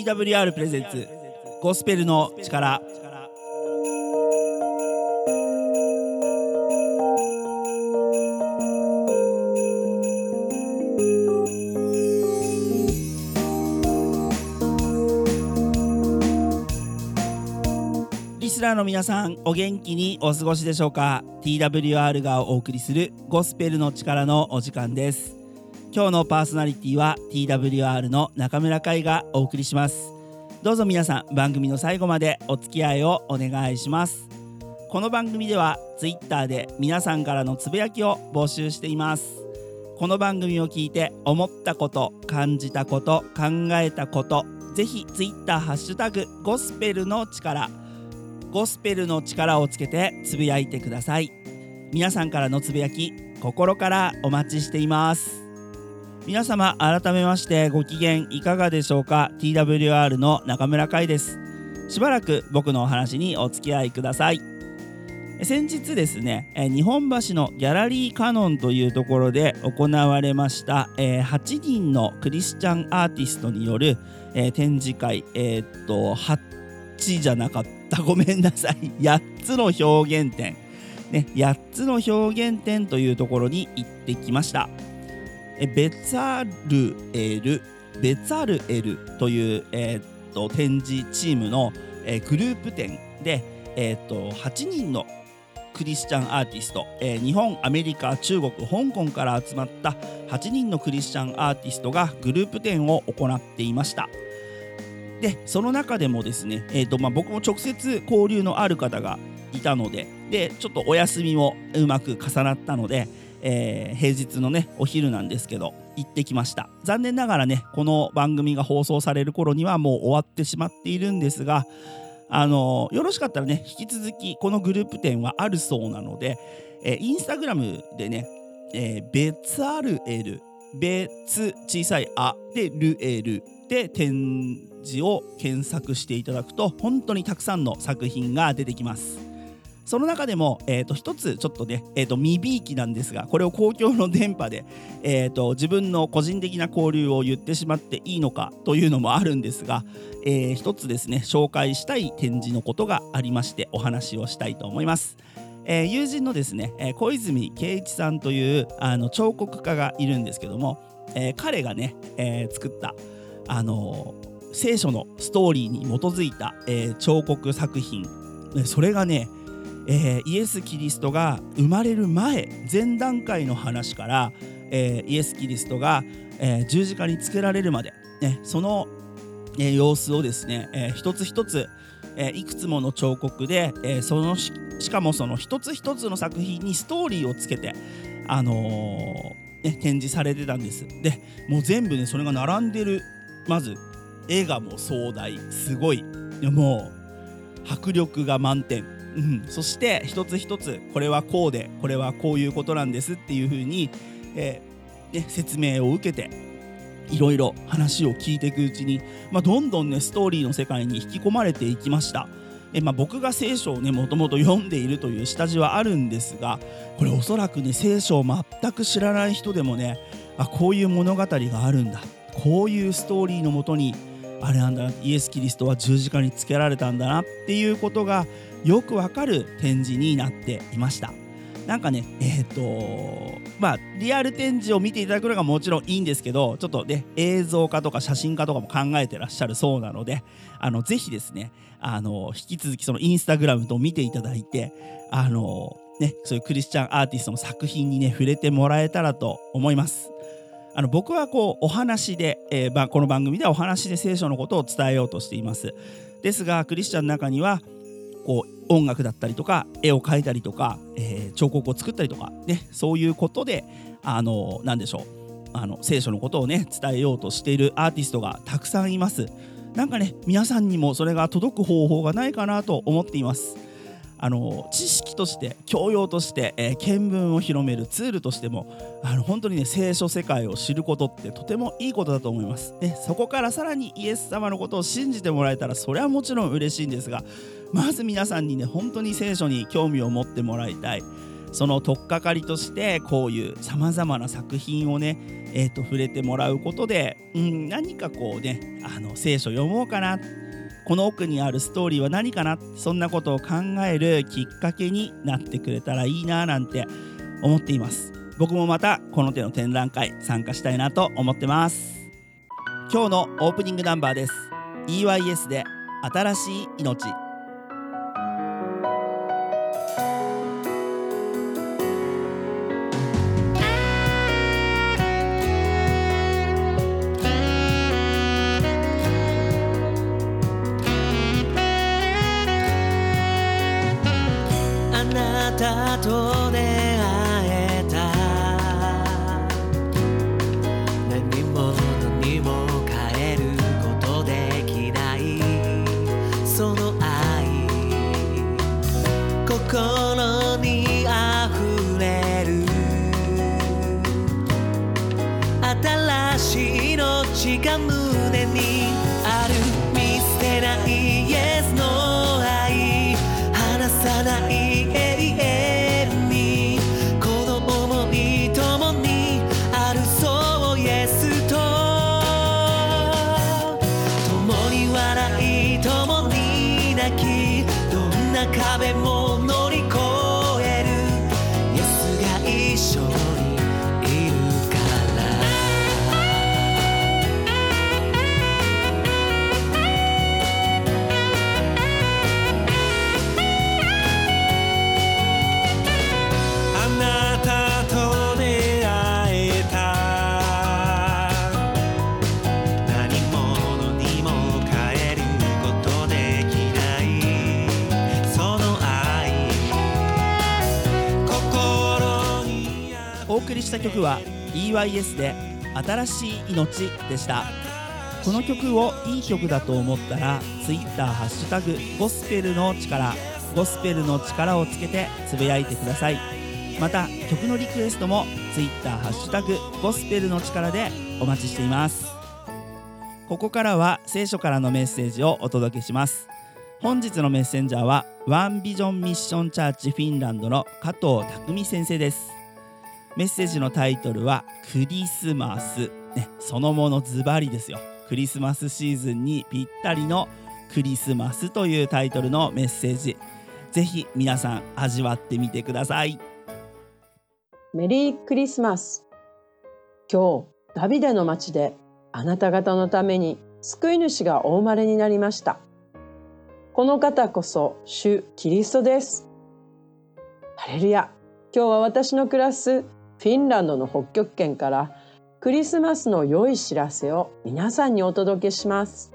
TWR プレゼンツ。ゴスペルの力。リスナーの皆さんお元気にお過ごしでしょうか？TWR がお送りするゴスペルの力のお時間です。今日のパーソナリティは TWR の中村海がお送りします。どうぞ皆さん番組の最後までお付き合いをお願いします。この番組では Twitter で皆さんからのつぶやきを募集しています。この番組を聞いて思ったこと感じたこと考えたことぜひ Twitter ハッシュタグゴスペルの力ゴスペルの力をつけてつぶやいてください。皆さんからのつぶやき心からお待ちしています。皆様改めましてご機嫌いかがでしょうか？TWR の中村海です。しばらく僕のお話にお付き合いください。先日ですね日本橋のギャラリーカノンというところで行われました8人のクリスチャンアーティストによる展示会えー、っと8じゃなかった。ごめんなさい。8つの表現点ね8つの表現点というところに行ってきました。ベツァルエルベツァルエルという、えー、っと展示チームの、えー、グループ展で、えー、っと8人のクリスチャンアーティスト、えー、日本アメリカ中国香港から集まった8人のクリスチャンアーティストがグループ展を行っていました。でその中でもですね、えーとまあ、僕も直接交流のある方がいたのででちょっとお休みもうまく重なったので、えー、平日のねお昼なんですけど行ってきました。残念ながらねこの番組が放送される頃にはもう終わってしまっているんですがあのよろしかったらね引き続きこのグループ展はあるそうなので、えー、インスタグラムでね、えー、ベツアルエルベツ小さい「あ」でルエルで展示を検索していただくと本当にたくさんの作品が出てきます。その中でも、えー、と一つちょっとね、えー、と未びいきなんですがこれを公共の電波で、えー、と自分の個人的な交流を言ってしまっていいのかというのもあるんですが、えー、一つですね紹介したい展示のことがありましてお話をしたいと思います。えー、友人のですね、え、小泉圭一さんというあの彫刻家がいるんですけども、えー、彼がね、えー、作ったあの聖書のストーリーに基づいた、えー、彫刻作品それがね、えー、イエス・キリストが生まれる前前段階の話から、えー、イエス・キリストが、え十字架につけられるまで、ね、その、え様子をですね、え一つ一つ、えいくつもの彫刻で、えそのしかもその一つ一つの作品にストーリーをつけて、あのね、展示されてたんです。でもう全部ねそれが並んでる。まず絵がも壮大すごい。もう迫力が満点、うん、そして一つ一つこれはこうでこれはこういうことなんですっていう風に、えー、ね、説明を受けていろいろ話を聞いていくうちに、まあ、どんどんねストーリーの世界に引き込まれていきました。えまあ、僕が聖書をねもともと読んでいるという下地はあるんですがこれおそらくね聖書を全く知らない人でもねあこういう物語があるんだこういうストーリーのもとにあれなんだなイエス・キリストは十字架につけられたんだなっていうことがよくわかる展示になっていました。なんかねえっ、ー、とまあリアル展示を見ていただくのがもちろんいいんですけどちょっとね映像化とか写真化とかも考えてらっしゃるそうなのであのぜひですねあの引き続きそのインスタグラムと見ていただいてあのねそういうクリスチャンアーティストの作品にね触れてもらえたらと思います。あの僕はこうお話で、えー、この番組ではお話で聖書のことを伝えようとしています。ですがクリスチャンの中にはこう音楽だったりとか絵を描いたりとか、えー、彫刻を作ったりとかねそういうことであの何でしょう。あの聖書のことをね伝えようとしているアーティストがたくさんいます。なんかね皆さんにもそれが届く方法がないかなと思っています。あの知識として教養として、えー、見聞を広めるツールとしてもあの本当にね聖書世界を知ることってとてもいいことだと思います。でそこからさらにイエス様のことを信じてもらえたらそれはもちろん嬉しいんですがまず皆さんにね本当に聖書に興味を持ってもらいたい。その取っかかりとしてこういうさまざまな作品をね、えーと、触れてもらうことで、うん、何かこうねあの聖書読もうかなこの奥にあるストーリーは何かなそんなことを考えるきっかけになってくれたらいいななんて思っています。僕もまたこの手の展覧会参加したいなと思ってます。今日のオープニングナンバーです。EYS で新しい命。した曲は EYS で新しい命でした。この曲をいい曲だと思ったら Twitter ハッタグゴスペルの力ゴスペルの力をつけてつぶやいてください。また曲のリクエストも Twitter ハッタグゴスペルの力でお待ちしています。ここからは聖書からのメッセージをお届けします。本日のメッセンジャーはワンビジョンミッションチャーチフィンランドの加藤匠先生です。メッセージのタイトルはクリスマス、ね、そのものズバリですよ。クリスマスシーズンにぴったりのクリスマスというタイトルのメッセージ。ぜひ皆さん味わってみてください。メリークリスマス。今日ダビデの町であなた方のために救い主がお生まれになりました。この方こそ主キリストです。ハレルヤ。今日は私の暮らすフィンランドの北極圏からクリスマスの良い知らせを皆さんにお届けします。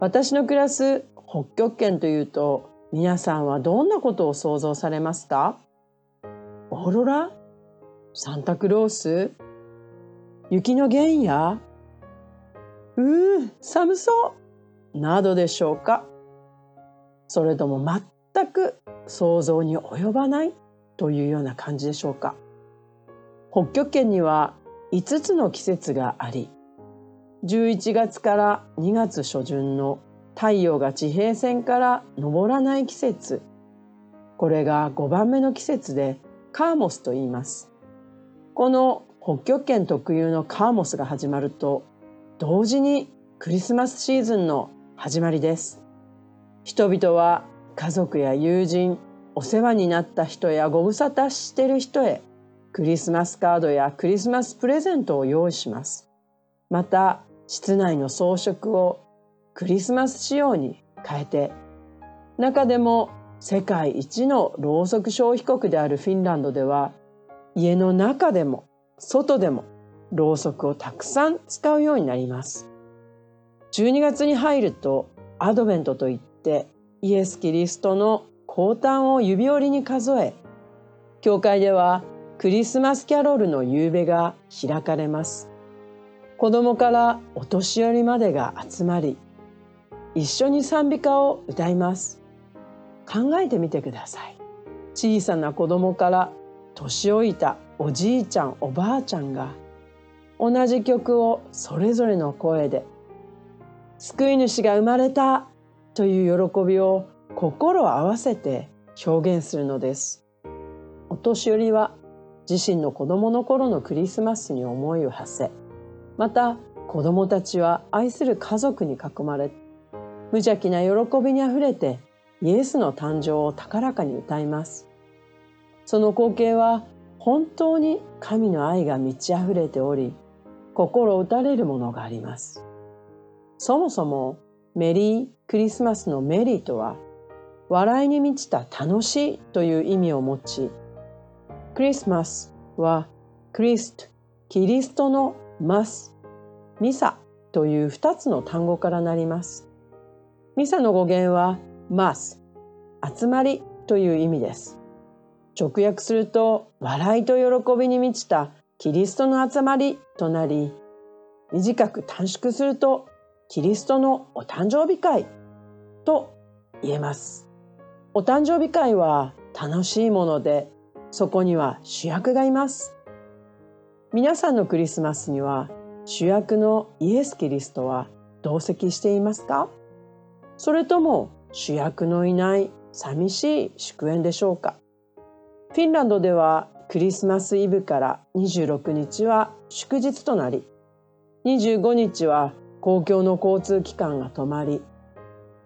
私の暮らす北極圏というと皆さんはどんなことを想像されますか？オーロラ？サンタクロース？雪の原野？うー寒そう？などでしょうか？それとも全く想像に及ばない？というような感じでしょうか？北極圏には5つの季節があり11月から2月初旬の太陽が地平線から昇らない季節。これが5番目の季節でカーモスと言います。この北極圏特有のカーモスが始まると同時にクリスマスシーズンの始まりです。人々は家族や友人お世話になった人やご無沙汰してる人へクリスマスカードやクリスマスプレゼントを用意します。また、室内の装飾をクリスマス仕様に変えて、中でも世界一のろうそく消費国であるフィンランドでは、家の中でも外でもろうそくをたくさん使うようになります。12月に入るとアドベントといってイエス・キリストの降誕を指折りに数え、教会ではクリスマスキャロルの夕べが開かれます。子供からお年寄りまでが集まり、一緒に賛美歌を歌います。考えてみてください。小さな子供から年老いたおじいちゃんおばあちゃんが同じ曲をそれぞれの声で「救い主が生まれた!」という喜びを心を合わせて表現するのです。お年寄りは自身の子供の頃のクリスマスに思いを馳せまた子供たちは愛する家族に囲まれ無邪気な喜びにあふれてイエスの誕生を高らかに歌います。その光景は本当に神の愛が満ち溢れており心打たれるものがあります。そもそもメリークリスマスのメリーとは笑いに満ちた楽しいという意味を持ちクリスマスはクリストキリストのマスミサという二つの単語からなります。ミサの語源はマス集まりという意味です。直訳すると笑いと喜びに満ちたキリストの集まりとなり短く短縮するとキリストのお誕生日会と言えます。お誕生日会は楽しいもので、そこには主役がいます。皆さんのクリスマスには主役のイエス・キリストは同席していますか？それとも主役のいない寂しい祝宴でしょうか？フィンランドではクリスマスイブから26日は祝日となり25日は公共の交通機関が止まり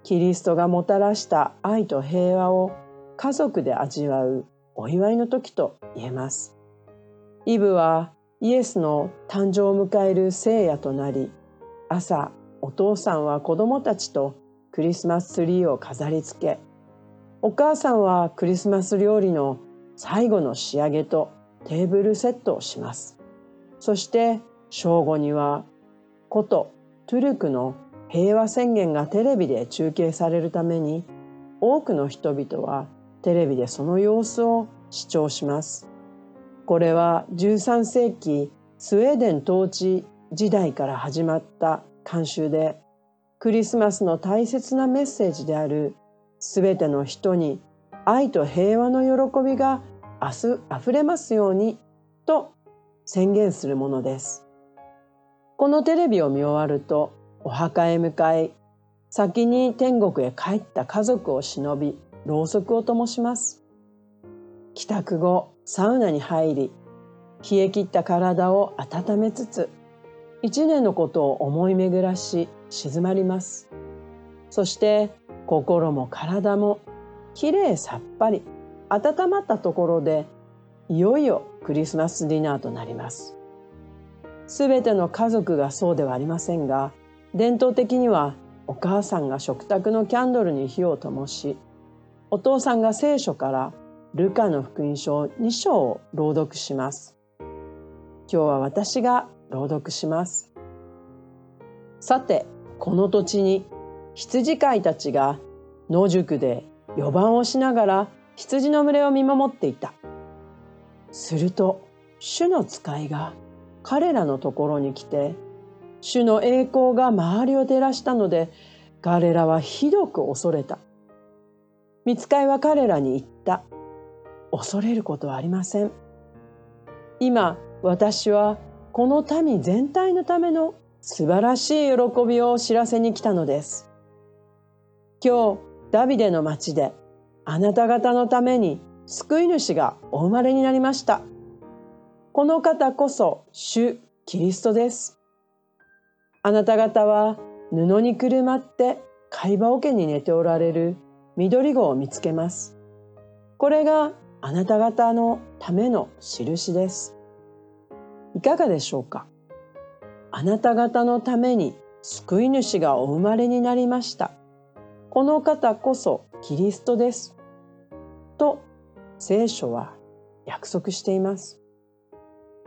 キリストがもたらした愛と平和を家族で味わうお祝いの時と言えます。イブはイエスの誕生を迎える聖夜となり、朝お父さんは子供たちとクリスマスツリーを飾り付け、お母さんはクリスマス料理の最後の仕上げとテーブルセットをします。そして正午には古都トゥルクの平和宣言がテレビで中継されるために多くの人々はテレビでその様子を視聴します。これは13世紀スウェーデン統治時代から始まった慣習でクリスマスの大切なメッセージであるすべての人に愛と平和の喜びが明日溢れますようにと宣言するものです。このテレビを見終わるとお墓へ向かい先に天国へ帰った家族を忍びろうそくを灯します。帰宅後サウナに入り冷え切った体を温めつつ一年のことを思い巡らし静まります。そして心も体もきれいさっぱり温まったところでいよいよクリスマスディナーとなります。すべての家族がそうではありませんが伝統的にはお母さんが食卓のキャンドルに火を灯しお父さんが聖書からルカの福音書2章を朗読します。今日は私が朗読します。さてこの土地に羊飼いたちが野宿で予番をしながら羊の群れを見守っていた。すると主の使いが彼らのところに来て主の栄光が周りを照らしたので彼らはひどく恐れた。見つかいは彼らに言った。恐れることはありません。今私はこの民全体のための素晴らしい喜びを知らせに来たのです。今日ダビデの町であなた方のために救い主がお生まれになりました。この方こそ主キリストです。あなた方は布にくるまって貝羽桶に寝ておられる緑子を見つけます。これがあなた方のための印です。いかがでしょうか？あなた方のために救い主がお生まれになりました。この方こそキリストです。と聖書は約束しています。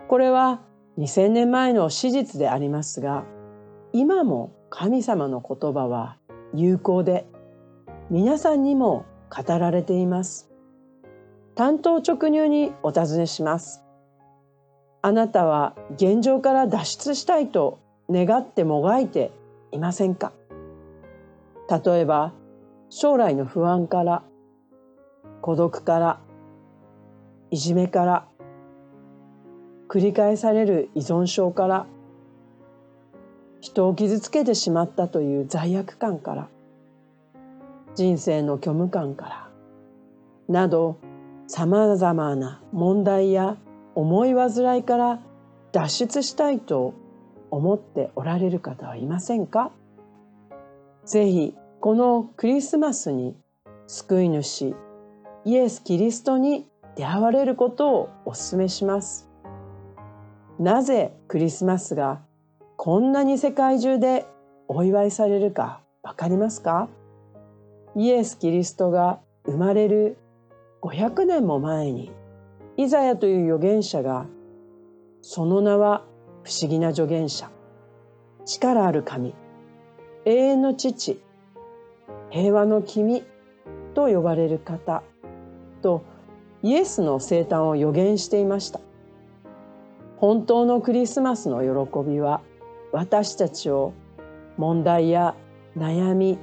これは2000年前の史実でありますが、今も神様の言葉は有効で皆さんにも語られています。担当直入にお尋ねします。あなたは現状から脱出したいと願ってもがいていませんか？例えば将来の不安から孤独からいじめから繰り返される依存症から人を傷つけてしまったという罪悪感から人生の虚無感からなどさまざまな問題や思い煩いから脱出したいと思っておられる方はいませんか？ぜひこのクリスマスに救い主イエス・キリストに出会われることをお勧めします。なぜクリスマスがこんなに世界中でお祝いされるかわかりますか？イエス・キリストが生まれる500年も前にイザヤという預言者がその名は不思議な助言者力ある神永遠の父平和の君と呼ばれる方とイエスの生誕を予言していました。本当のクリスマスの喜びは私たちを問題や悩み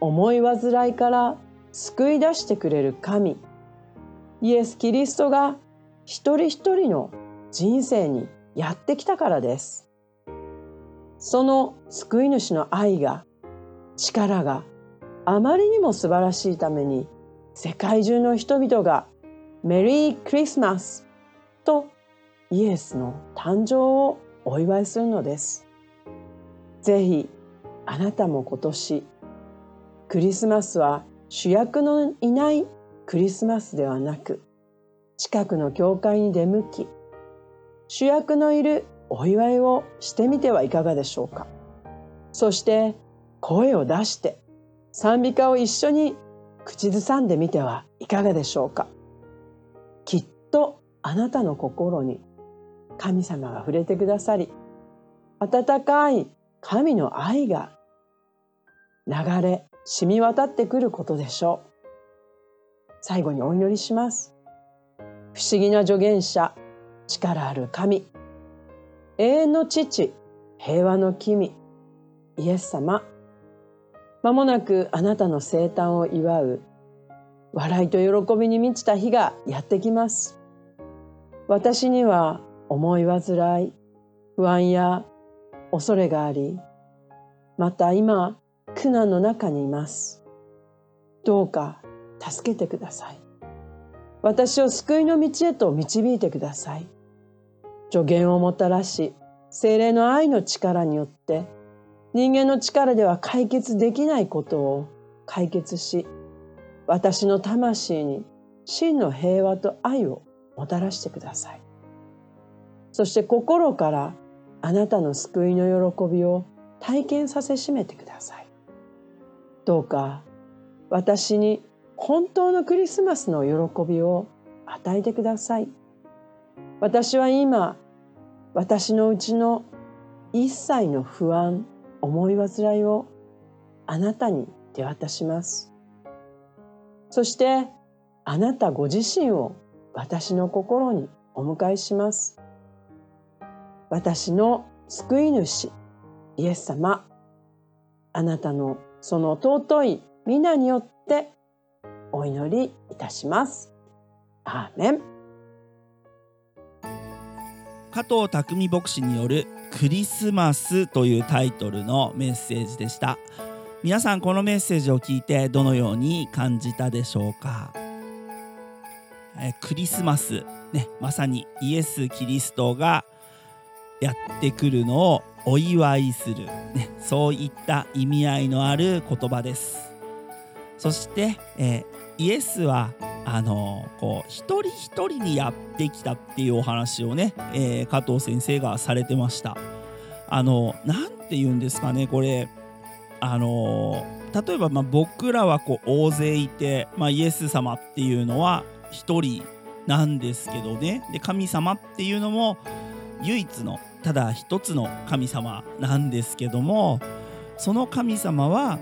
思い煩いから救い出してくれる神イエス・キリストが一人一人の人生にやってきたからですその救い主の愛が力があまりにも素晴らしいために世界中の人々がメリークリスマスとイエスの誕生をお祝いするのです。ぜひあなたも今年クリスマスは主役のいないクリスマスではなく近くの教会に出向き主役のいるお祝いをしてみてはいかがでしょうか。そして声を出して賛美歌を一緒に口ずさんでみてはいかがでしょうか。きっとあなたの心に神様が触れてくださり温かい神の愛が流れ染み渡ってくることでしょう。最後にお祈りします。不思議な助言者力ある神永遠の父平和の君イエス様。まもなくあなたの生誕を祝う笑いと喜びに満ちた日がやってきます。私には思い煩い不安や恐れがありまた今苦難の中にいます。どうか助けてください。私を救いの道へと導いてください。助言をもたらし精霊の愛の力によって人間の力では解決できないことを解決し私の魂に真の平和と愛をもたらしてください。そして心からあなたの救いの喜びを体験させしめてください。どうか私に本当のクリスマスの喜びを与えてください。私は今私のうちの一切の不安思い煩いをあなたに手渡します。そしてあなたご自身を私の心にお迎えします。私の救い主イエス様。あなたのその尊い皆によってお祈りいたします。アーメン。加藤匠牧師によるクリスマスというタイトルのメッセージでした。皆さんこのメッセージを聞いてどのように感じたでしょうか？えクリスマス。ねまさにイエス・キリストがやってくるのをお祝いする、ね、そういった意味合いのある言葉です。そして、えー、イエスはあのー、こう一人一人にやってきたっていうお話をね、えー、加藤先生がされてました。あの何て言うんですかねこれ。あの例えばまあ僕らはこう大勢いて、まあ、イエス様っていうのは一人なんですけどね。で神様っていうのも唯一のただ一つの神様なんですけどもその神様は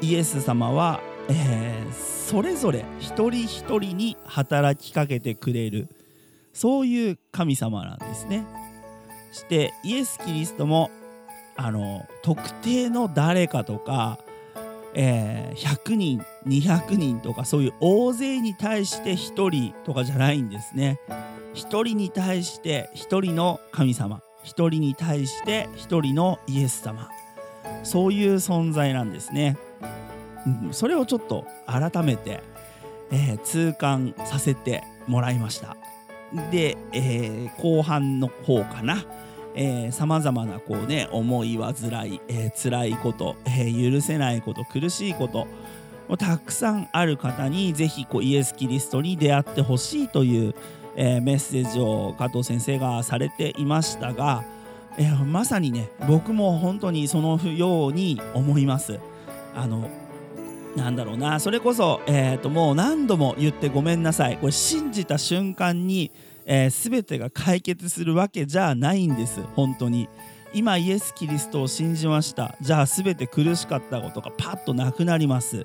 イエス様は、えー、それぞれ一人一人に働きかけてくれるそういう神様なんですね。してイエス・キリストもあの特定の誰かとか、えー、100人200人とかそういう大勢に対して1人とかじゃないんですね。一人に対して一人の神様。一人に対して一人のイエス様。そういう存在なんですね、それをちょっと改めて、えー痛感させてもらいました。で、えー後半の方かな。さまざまなこうね思い煩い、えー辛いこと、えー許せないこと苦しいこともうたくさんある方にぜひこうイエス・キリストに出会ってほしいという、えーメッセージを加藤先生がされていましたが、えーまさにね僕も本当にそのように思います。あのなんだろうなそれこそ、えー、ともう何度も言ってごめんなさい。これ信じた瞬間に、えー、全てが解決するわけじゃないんです。本当に。今イエス・キリストを信じました。じゃあ全て苦しかったことがパッとなくなります。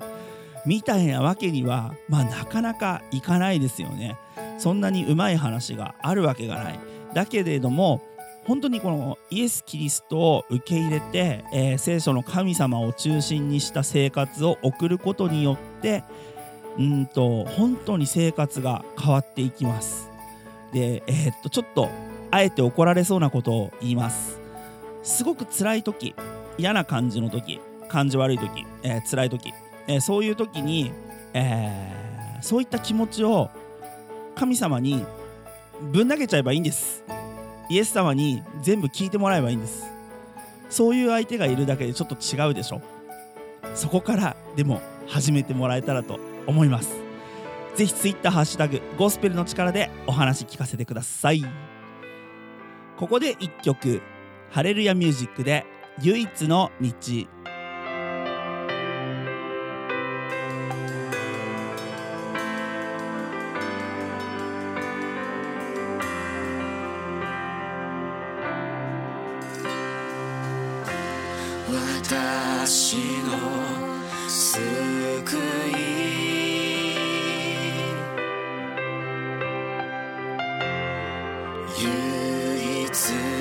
みたいなわけにはまあなかなかいかないですよねそんなにうまい話があるわけがないだけれども本当にこのイエス・キリストを受け入れて、えー聖書の神様を中心にした生活を送ることによってうんと本当に生活が変わっていきます。で、えーっとちょっとあえて怒られそうなことを言います。すごく辛い時嫌な感じの時感じ悪い時、えー辛い時、えーそういう時に、えーそういった気持ちを神様にぶん投げちゃえばいいんです。イエス様に全部聞いてもらえばいいんです。そういう相手がいるだけでちょっと違うでしょ。そこからでも始めてもらえたらと思います。ぜひツイッターハッシュタグゴスペルの力でお話聞かせてください。ここで一曲ハレルヤミュージックで唯一の道唯一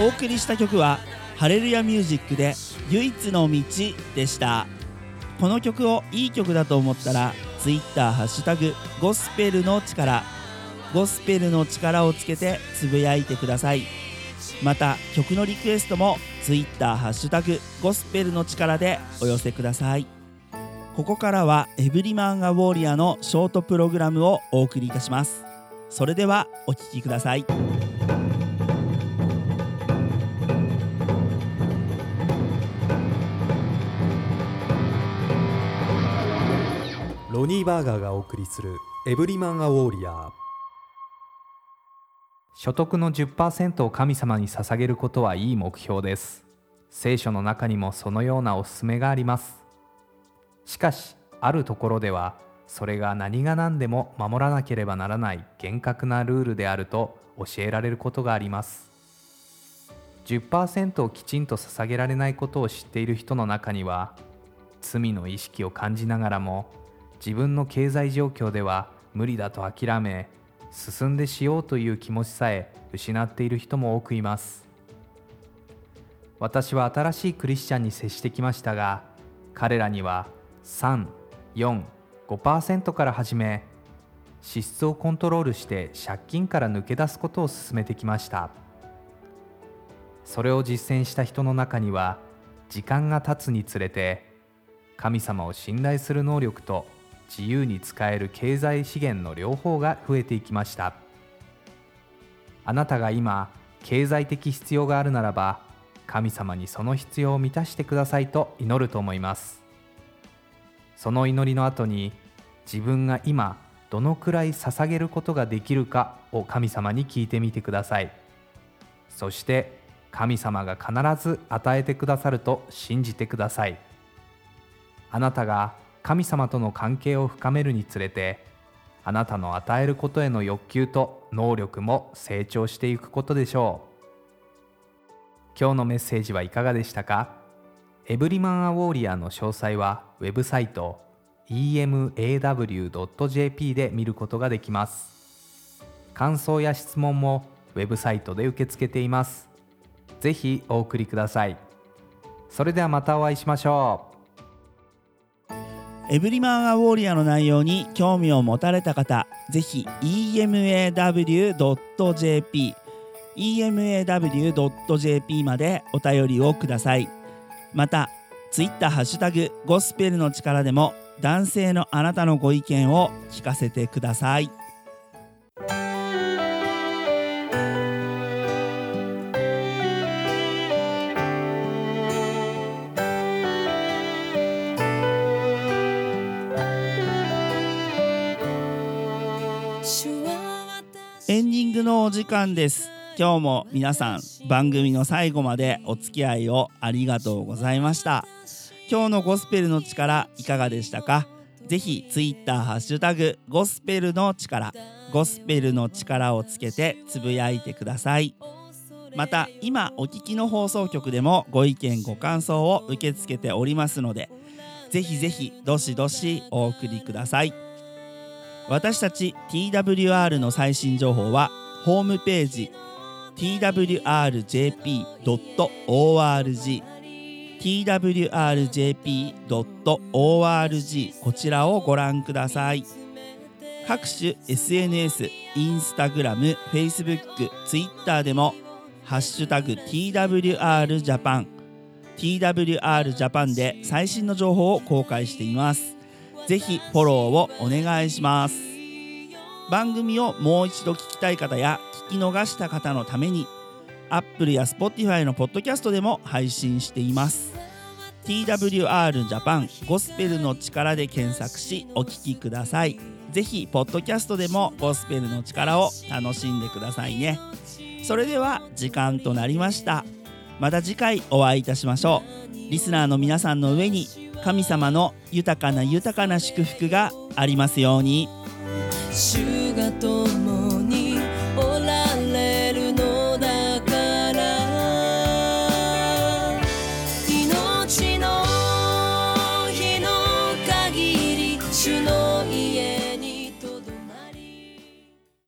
お送りした曲はハレルヤミュージックで唯一の道でした。この曲をいい曲だと思ったら Twitter ハッタグゴスペルの力ゴスペルの力をつけてつぶやいてください。また曲のリクエストも Twitter ハッタグゴスペルの力でお寄せください。ここからはエブリマンアウォーリアのショートプログラムをお送りいたします。それではお聴きください。ロニー・バーガーがお送りするエブリマン・ア・ウォーリアー。所得の10%を神様に捧げることはいい目標です。聖書の中にもそのようなお勧めがあります。しかしあるところではそれが何が何でも守らなければならない厳格なルールであると教えられることがあります。10%をきちんと捧げられないことを知っている人の中には罪の意識を感じながらも自分の経済状況では無理だと諦め進んでしようという気持ちさえ失っている人も多くいます。私は新しいクリスチャンに接してきましたが彼らには345%から始め支出をコントロールして借金から抜け出すことを勧めてきました。それを実践した人の中には時間が経つにつれて神様を信頼する能力と自由に使える経済資源の両方が増えていきました。あなたが今経済的必要があるならば神様にその必要を満たしてくださいと祈ると思います。その祈りの後に自分が今どのくらい捧げることができるかを神様に聞いてみてください。そして神様が必ず与えてくださると信じてください。あなたが神様との関係を深めるにつれてあなたの与えることへの欲求と能力も成長していくことでしょう。今日のメッセージはいかがでしたか？エブリマンアウォーリアの詳細はウェブサイト emaw.jp で見ることができます。感想や質問もウェブサイトで受け付けています。ぜひお送りください。それではまたお会いしましょう。エブリマンアウォーリアの内容に興味を持たれた方、ぜひ emaw.jp emaw.jp までお便りをください。また、ツイッターハッシュタグゴスペルの力でも男性のあなたのご意見を聞かせてください。エンディングのお時間です。今日も皆さん番組の最後までお付き合いをありがとうございました。今日のゴスペルの力いかがでしたか？ぜひツイッターハッシュタグゴスペルの力ゴスペルの力をつけてつぶやいてください。また今お聞きの放送局でもご意見ご感想を受け付けておりますのでぜひぜひどしどしお送りください。私たち TWR の最新情報はホームページ twrjp.org twrjp.org こちらをご覧ください。各種 SNS、インスタグラム、フェイスブック、ツイッターでもハッシュタグ TWR ジャパン TWR ジャパンで最新の情報を公開しています。ぜひフォローをお願いします。番組をもう一度聞きたい方や聞き逃した方のために Apple や Spotify のポッドキャストでも配信しています。TWR ジャパンゴスペルの力で検索しお聞きください。ぜひポッドキャストでもゴスペルの力を楽しんでくださいね。それでは時間となりました。また次回お会いいたしましょうリスナーの皆さんの上に神様の豊かな豊かな祝福がありますように。主が共